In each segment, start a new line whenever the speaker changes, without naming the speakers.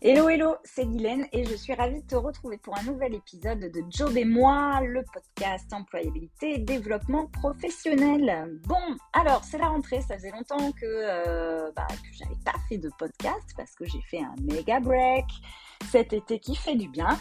Hello, hello, c'est Guylaine et je suis ravie de te retrouver pour un nouvel épisode de Job et moi, le podcast employabilité et développement professionnel. Bon, alors c'est la rentrée, ça faisait longtemps que, euh, bah, de podcast parce que j'ai fait un méga break cet été qui fait du bien.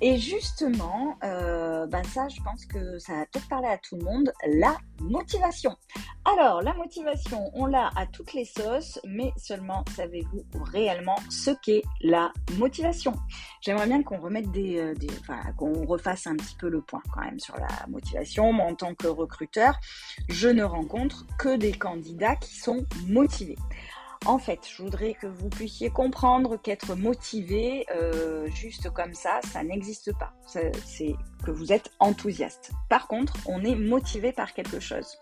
Et justement, euh, ben ça, je pense que ça va peut-être parler à tout le monde, la motivation. Alors, la motivation, on l'a à toutes les sauces, mais seulement savez-vous réellement ce qu'est la motivation? J'aimerais bien qu'on remette des, euh, des qu'on refasse un petit peu le point quand même sur la motivation. En tant que recruteur, je ne rencontre que des candidats qui sont motivés. En fait, je voudrais que vous puissiez comprendre qu'être motivé, euh, juste comme ça, ça n'existe pas. C'est que vous êtes enthousiaste. Par contre, on est motivé par quelque chose.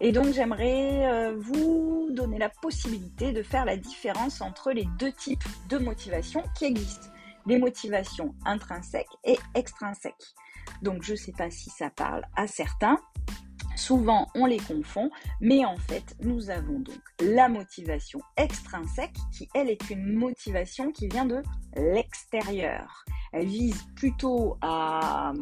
Et donc, j'aimerais euh, vous donner la possibilité de faire la différence entre les deux types de motivation qui existent. Les motivations intrinsèques et extrinsèques. Donc, je ne sais pas si ça parle à certains. Souvent, on les confond, mais en fait, nous avons donc la motivation extrinsèque, qui, elle, est une motivation qui vient de l'extérieur. Elle vise plutôt à...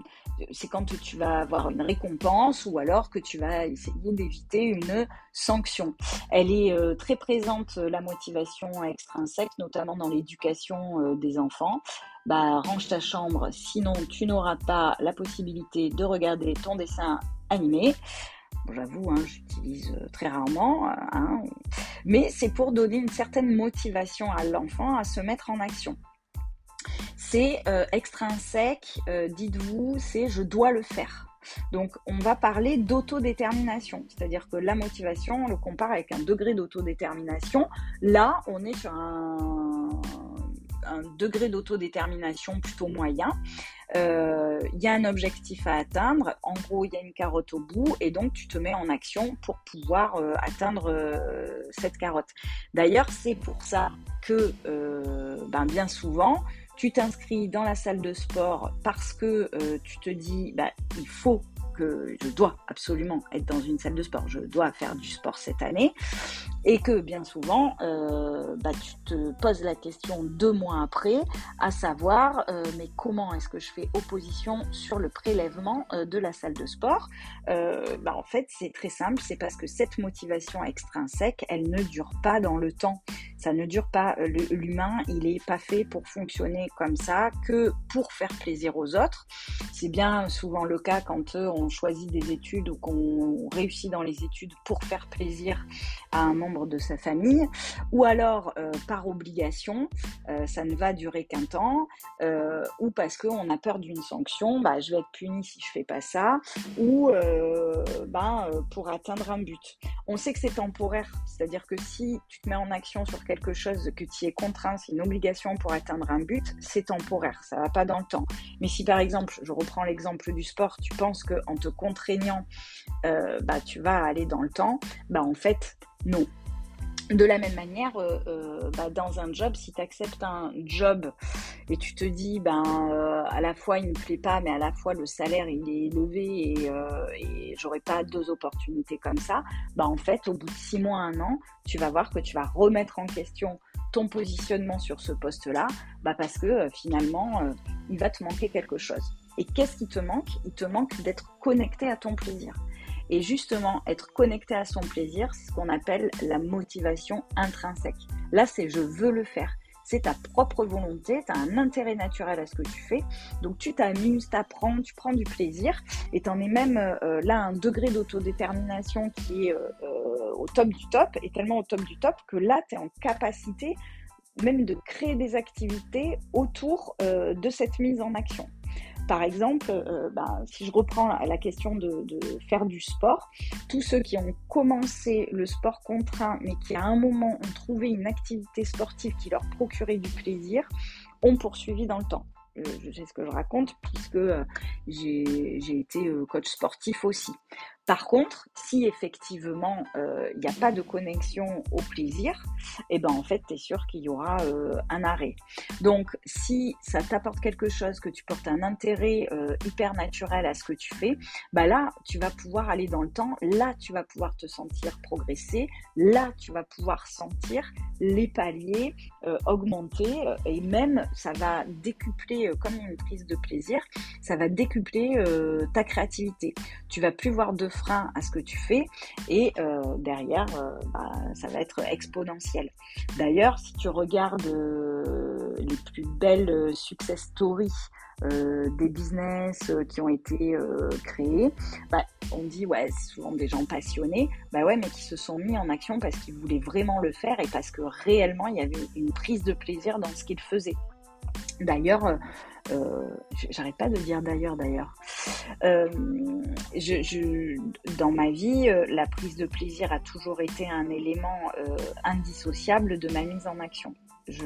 C'est quand tu vas avoir une récompense ou alors que tu vas essayer d'éviter une sanction. Elle est euh, très présente, la motivation extrinsèque, notamment dans l'éducation euh, des enfants. Bah, range ta chambre, sinon tu n'auras pas la possibilité de regarder ton dessin animé. J'avoue, hein, j'utilise euh, très rarement, euh, hein, mais c'est pour donner une certaine motivation à l'enfant à se mettre en action. Euh, extrinsèque, dites-vous, c'est je dois le faire. Donc, on va parler d'autodétermination, c'est-à-dire que la motivation, on le compare avec un degré d'autodétermination. Là, on est sur un, degré d'autodétermination plutôt moyen. Euh, il y a un objectif à atteindre, en gros il y a une carotte au bout et donc tu te mets en action pour pouvoir euh, atteindre euh, cette carotte. D'ailleurs c'est pour ça que ben, bien souvent tu t'inscris dans la salle de sport parce que tu te dis ben, il faut que je dois absolument être dans une salle de sport, je dois faire du sport cette année, et que bien souvent, euh, bah, tu te poses la question deux mois après, à savoir, euh, mais comment est-ce que je fais opposition sur le prélèvement euh, de la salle de sport? Bah, En fait, c'est très simple, c'est parce que cette motivation extrinsèque, elle ne dure pas dans le temps. Ça ne dure pas. L'humain, il n'est pas fait pour fonctionner comme ça que pour faire plaisir aux autres. C'est bien souvent le cas quand on choisit des études ou qu'on réussit dans les études pour faire plaisir à un membre de sa famille, ou alors euh, par obligation, euh, ça ne va durer qu'un temps, euh, ou parce qu'on a peur d'une sanction, bah, je vais être puni si je fais pas ça, ou bah, pour atteindre un but. On sait que c'est temporaire, c'est-à-dire que si tu te mets en action sur quelque chose que tu es contraint, c'est une obligation pour atteindre un but, c'est temporaire, ça va pas dans le temps. Mais si par exemple, je reprends l'exemple du sport, tu penses que en te contraignant, bah, tu vas aller dans le temps, bah, en fait, non. De la même manière, euh, euh, bah, dans un job, si tu acceptes un job et tu te dis, ben, à la fois il ne me plaît pas, mais à la fois le salaire il est élevé et, et j'aurai pas deux opportunités comme ça, bah, en fait, au bout de six mois, un an, tu vas voir que tu vas remettre en question ton positionnement sur ce poste-là, bah, parce que finalement, il va te manquer quelque chose. Et qu'est-ce qui te manque? Il te manque d'être connecté à ton plaisir. Et justement, être connecté à son plaisir, c'est ce qu'on appelle la motivation intrinsèque. Là, c'est je veux le faire. C'est ta propre volonté, tu as un intérêt naturel à ce que tu fais. Donc tu t'amuses, tu apprends, tu prends du plaisir et tu en es même euh, là un degré d'autodétermination qui est euh, euh, au top du top et tellement au top du top que là, tu es en capacité même de créer des activités autour de cette mise en action. Par exemple, euh, ben, si je reprends la, question de, faire du sport, tous ceux qui ont commencé le sport contraint, mais qui à un moment ont trouvé une activité sportive qui leur procurait du plaisir, ont poursuivi dans le temps. Euh, je sais ce que je raconte puisque euh, j'ai été coach sportif aussi. Par contre, si effectivement euh, il n'y a pas de connexion au plaisir, eh ben en fait, tu es sûr qu'il y aura euh, un arrêt. Donc, si ça t'apporte quelque chose, que tu portes un intérêt euh, hyper naturel à ce que tu fais, bah là, tu vas pouvoir aller dans le temps, là, tu vas pouvoir te sentir progresser, là, tu vas pouvoir sentir les paliers augmenter et même ça va décupler, comme une prise de plaisir, ça va décupler ta créativité. Tu vas plus voir de frein à ce que tu fais et euh, derrière, euh, bah, ça va être exponentiel. D'ailleurs, si tu regardes euh, les plus belles success stories des business qui ont été créés, bah, on dit ouais, souvent des gens passionnés, bah ouais, mais qui se sont mis en action parce qu'ils voulaient vraiment le faire et parce que réellement il y avait une prise de plaisir dans ce qu'ils faisaient. D'ailleurs, euh, j'arrête pas de dire d'ailleurs d'ailleurs. Euh, dans ma vie, euh, la prise de plaisir a toujours été un élément indissociable de ma mise en action. j'ai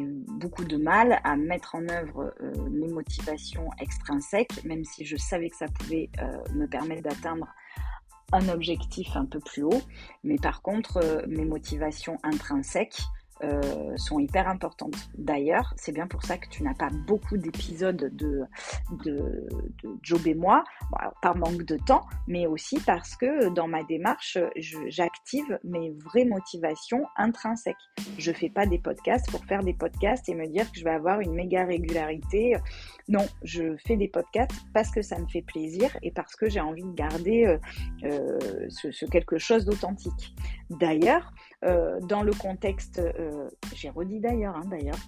eu beaucoup de mal à mettre en œuvre mes motivations extrinsèques, même si je savais que ça pouvait me permettre d'atteindre un objectif un peu plus haut. Mais par contre, mes motivations intrinsèques, euh, sont hyper importantes. D'ailleurs, c'est bien pour ça que tu n'as pas beaucoup d'épisodes de, de, Job et moi, par manque de temps, mais aussi parce que dans ma démarche, j'active mes vraies motivations intrinsèques. Je fais pas des podcasts pour faire des podcasts et me dire que je vais avoir une méga régularité. Non, je fais des podcasts parce que ça me fait plaisir et parce que j'ai envie de garder euh, euh, ce, quelque chose d'authentique. D'ailleurs, dans le contexte euh, j'ai redit d'ailleurs, hein, d'ailleurs.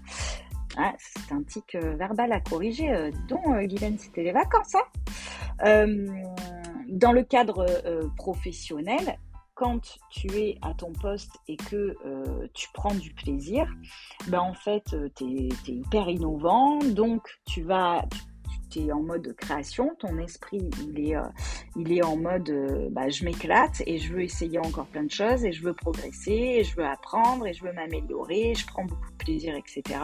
Ah, c'est un tic euh, verbal à corriger. Euh, donc, Guylaine, c'était les vacances. Hein dans le cadre professionnel, quand tu es à ton poste et que tu prends du plaisir, ben en fait, tu es, hyper innovant, donc tu vas, en mode création, ton esprit il est, euh, il est en mode euh, bah, je m'éclate et je veux essayer encore plein de choses et je veux progresser et je veux apprendre et je veux m'améliorer, je prends beaucoup de plaisir, etc.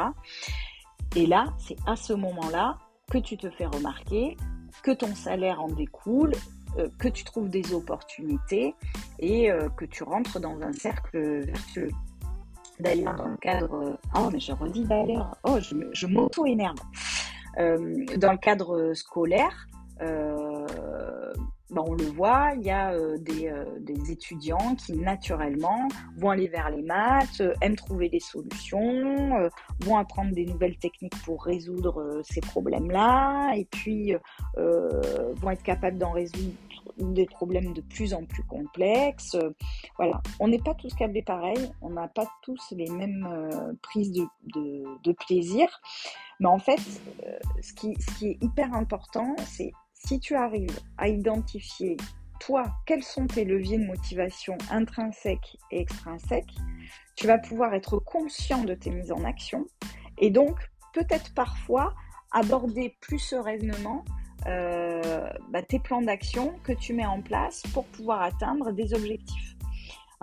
Et là, c'est à ce moment-là que tu te fais remarquer, que ton salaire en découle, euh, que tu trouves des opportunités et que tu rentres dans un cercle vertueux. D'ailleurs, dans le cadre... Oh, mais je redis d'ailleurs. Oh, je m'auto-énerve. Euh, dans le cadre scolaire, euh, ben, on le voit, il y a euh, des, des, étudiants qui naturellement vont aller vers les maths, aiment trouver des solutions, vont apprendre des nouvelles techniques pour résoudre ces problèmes-là, et puis vont être capables d'en résoudre des problèmes de plus en plus complexes. Voilà, on n'est pas tous câblés pareil, on n'a pas tous les mêmes prises de, plaisir. Mais en fait, euh, ce, qui, est hyper important, c'est si tu arrives à identifier, toi, quels sont tes leviers de motivation intrinsèques et extrinsèques, tu vas pouvoir être conscient de tes mises en action et donc peut-être parfois aborder plus sereinement euh, bah, tes plans d'action que tu mets en place pour pouvoir atteindre des objectifs.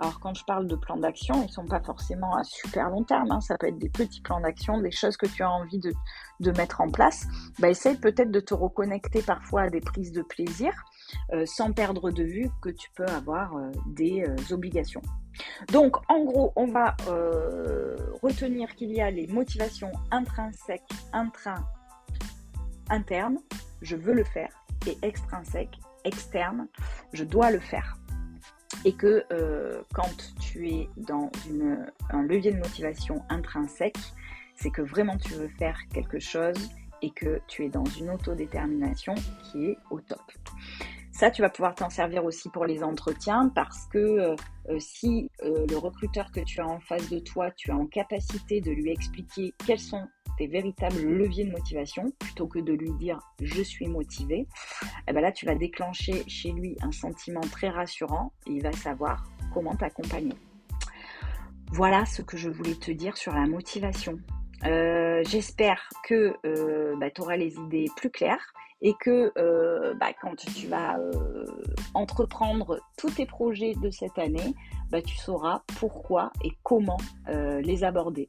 Alors quand je parle de plans d'action, ils ne sont pas forcément à super long terme. Hein. Ça peut être des petits plans d'action, des choses que tu as envie de, mettre en place. Bah, essaye peut-être de te reconnecter parfois à des prises de plaisir euh, sans perdre de vue que tu peux avoir euh, des euh, obligations. Donc en gros, on va retenir qu'il y a les motivations intrinsèques, intra, internes, je veux le faire, et extrinsèques, externes, je dois le faire et que euh, quand tu es dans un levier de motivation intrinsèque, c'est que vraiment tu veux faire quelque chose et que tu es dans une autodétermination qui est au top. Ça, tu vas pouvoir t'en servir aussi pour les entretiens parce que euh, euh, si le recruteur que tu as en face de toi, tu as en capacité de lui expliquer quels sont véritables leviers de motivation plutôt que de lui dire je suis motivé, et eh ben là tu vas déclencher chez lui un sentiment très rassurant et il va savoir comment t'accompagner. Voilà ce que je voulais te dire sur la motivation. Euh, j'espère que euh, bah, tu auras les idées plus claires et que euh, bah, quand tu vas euh, entreprendre tous tes projets de cette année, bah, tu sauras pourquoi et comment euh, les aborder.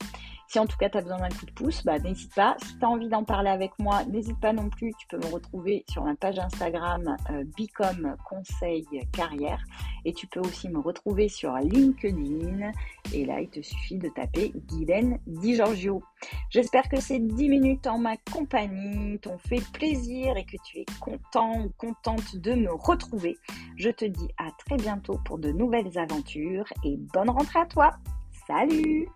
Si en tout cas tu as besoin d'un coup de pouce, bah, n'hésite pas. Si tu as envie d'en parler avec moi, n'hésite pas non plus. Tu peux me retrouver sur ma page Instagram Bicom Conseil Carrière. Et tu peux aussi me retrouver sur LinkedIn. Et là, il te suffit de taper Guylaine Di Giorgio. J'espère que ces 10 minutes en ma compagnie t'ont fait plaisir et que tu es content ou contente de me retrouver. Je te dis à très bientôt pour de nouvelles aventures et bonne rentrée à toi. Salut